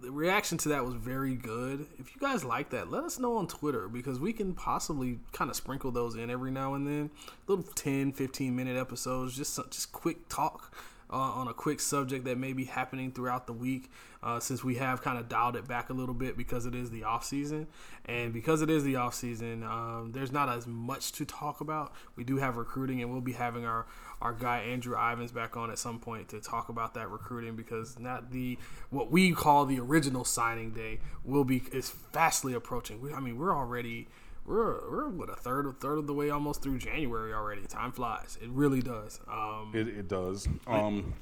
the reaction to that was very good. If you guys like that, let us know on Twitter because we can possibly kind of sprinkle those in every now and then. Little 10, 15 minute episodes, just just quick talk uh, on a quick subject that may be happening throughout the week uh, since we have kind of dialed it back a little bit because it is the off season and because it is the off season um, there's not as much to talk about we do have recruiting and we'll be having our our guy Andrew Ivins back on at some point to talk about that recruiting because not the what we call the original signing day will be is fastly approaching. We, I mean, we're already we're we're what a third a third of the way almost through January already. Time flies. It really does. Um, it, it does. Um,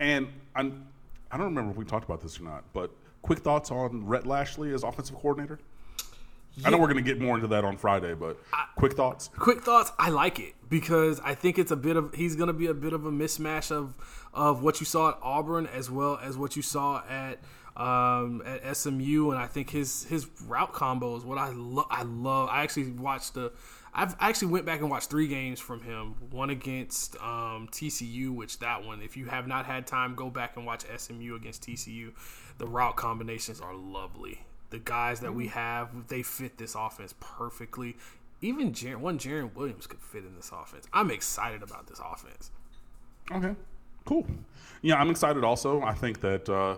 and I'm, I don't remember if we talked about this or not, but quick thoughts on Rhett Lashlee as offensive coordinator. Yeah. I know we're going to get more into that on Friday, but I, quick thoughts. Quick thoughts. I like it because I think it's a bit of he's going to be a bit of a mismatch of of what you saw at Auburn as well as what you saw at um, at SMU, and I think his his route combo is what I love. I love. I actually watched the. I've I actually went back and watched three games from him. One against um, TCU, which that one, if you have not had time, go back and watch SMU against TCU. The route combinations are lovely the guys that we mm-hmm. have, they fit this offense perfectly. Even Jer- one Jarren Williams could fit in this offense. I'm excited about this offense. Okay, cool. Yeah, I'm excited also. I think that uh,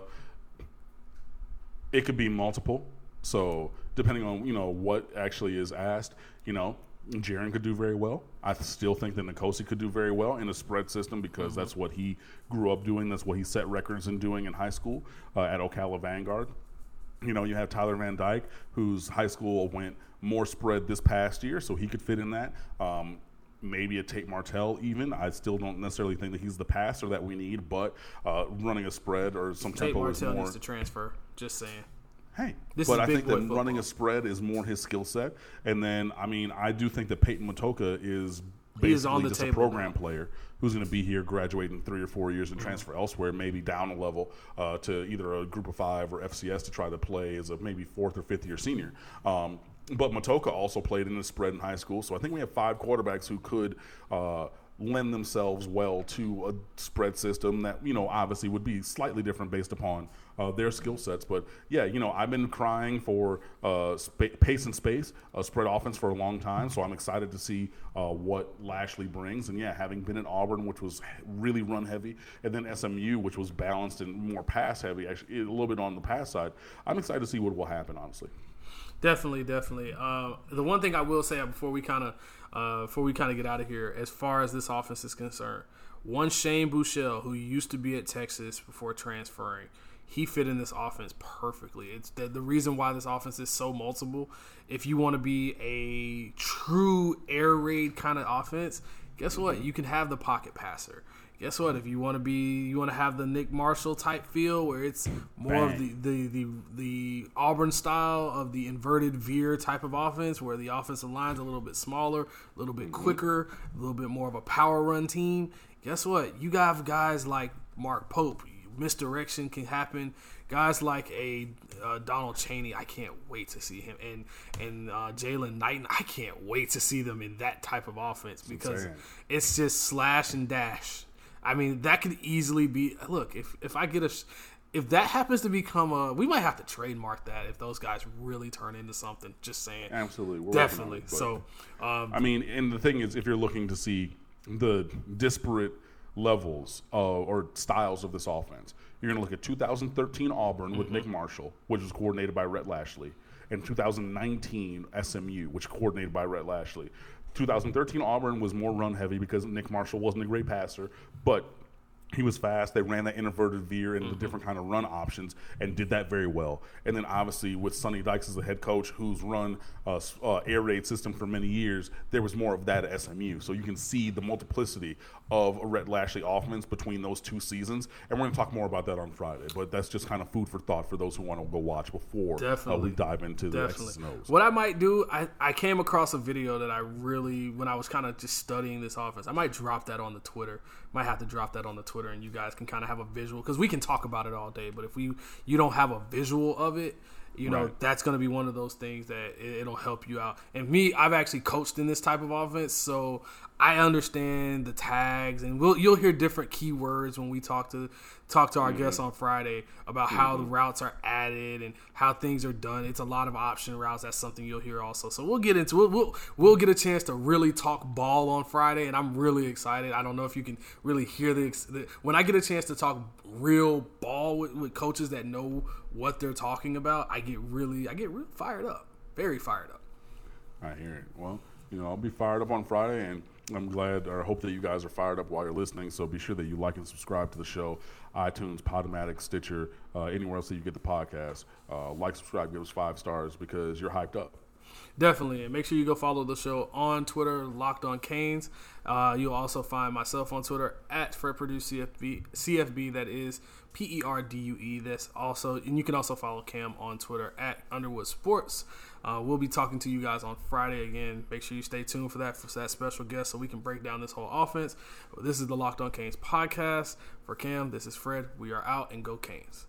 it could be multiple. So depending on you know what actually is asked, you know, Jarren could do very well. I still think that N'Kosi could do very well in a spread system because mm-hmm. that's what he grew up doing. That's what he set records in doing in high school uh, at Ocala Vanguard. You know, you have Tyler Van Dyke, whose high school went more spread this past year, so he could fit in that. Um, maybe a Tate Martell even. I still don't necessarily think that he's the passer that we need, but uh, running a spread or some Tate tempo Martell is more. needs to transfer. Just saying. Hey, this but I think that football. running a spread is more his skill set. And then, I mean, I do think that Peyton Matocha is basically just a program now. player who's going to be here, graduate in three or four years, and transfer elsewhere, maybe down a level uh, to either a group of five or FCS to try to play as a maybe fourth or fifth year senior. Um, but Matocha also played in the spread in high school, so I think we have five quarterbacks who could. Uh, lend themselves well to a spread system that you know obviously would be slightly different based upon uh, their skill sets. But yeah, you know I've been crying for uh, pace and space, a spread offense for a long time. So I'm excited to see uh, what Lashlee brings. And yeah, having been at Auburn, which was really run heavy, and then SMU, which was balanced and more pass heavy, actually a little bit on the pass side. I'm excited to see what will happen. Honestly. Definitely, definitely. Uh, the one thing I will say before we kind of uh, before we kind of get out of here, as far as this offense is concerned, one Shane Buechele, who used to be at Texas before transferring, he fit in this offense perfectly. It's the, the reason why this offense is so multiple. If you want to be a true air raid kind of offense, guess what? You can have the pocket passer guess what? If you want to be, you want to have the Nick Marshall type feel, where it's more Bang. of the, the the the Auburn style of the inverted veer type of offense, where the offensive line's a little bit smaller, a little bit mm-hmm. quicker, a little bit more of a power run team. Guess what? You got guys like Mark Pope. Misdirection can happen. Guys like a uh, Donald Chaney, I can't wait to see him, and and uh, Jaylan Knighton, I can't wait to see them in that type of offense because it's just slash and dash I mean, that could easily be. Look, if if I get a, if that happens to become a, we might have to trademark that if those guys really turn into something. Just saying. Absolutely, We're definitely. It, so, um, I mean, and the thing is, if you're looking to see the disparate levels uh, or styles of this offense, you're going to look at 2013 Auburn mm-hmm. with Nick Marshall, which was coordinated by Rhett Lashlee, and 2019 SMU, which coordinated by Rhett Lashlee. 2013 Auburn was more run heavy because Nick Marshall wasn't a great passer, but he was fast. They ran that inverted veer and mm-hmm. the different kind of run options and did that very well. And then obviously with Sonny Dykes as the head coach, who's run uh, uh, air raid system for many years, there was more of that at SMU. So you can see the multiplicity of a Rhett Lashlee offense between those two seasons. And we're going to talk more about that on Friday. But that's just kind of food for thought for those who want to go watch before uh, we dive into the X's and O's. What I might do, I, I came across a video that I really, when I was kind of just studying this offense, I might drop that on the Twitter. Might have to drop that on the Twitter, and you guys can kind of have a visual because we can talk about it all day. But if we you don't have a visual of it, you know right. that's going to be one of those things that it, will help you out. And me, I've actually coached in this type of offense, so I understand the tags, and we'll you'll hear different keywords when we talk to talk to our mm-hmm. guests on Friday about mm-hmm. how the mm-hmm. routes are added and how things are done. It's a lot of option routes. That's something you'll hear also. So we'll get into it. We'll, we'll, we'll get a chance to really talk ball on Friday, and I'm really excited. I don't know if you can really hear the, the when I get a chance to talk real ball with, with coaches that know what they're talking about. I get really I get really fired up, very fired up. I hear it. Well, you know, I'll be fired up on Friday and I'm glad or hope that you guys are fired up while you're listening. So be sure that you like and subscribe to the show, iTunes, Podomatic, Stitcher, uh, anywhere else that you get the podcast. Uh, like, subscribe, give us five stars because you're hyped up. Definitely, and make sure you go follow the show on Twitter, Locked On Canes. Uh, you'll also find myself on Twitter at Fred Perdue CFB. CFB that is P E R D U E. That's also, and you can also follow Cam on Twitter at Underwood Sports. Uh, we'll be talking to you guys on Friday again. Make sure you stay tuned for that for that special guest so we can break down this whole offense. This is the Locked On Canes podcast. For Cam, this is Fred. We are out and go Canes.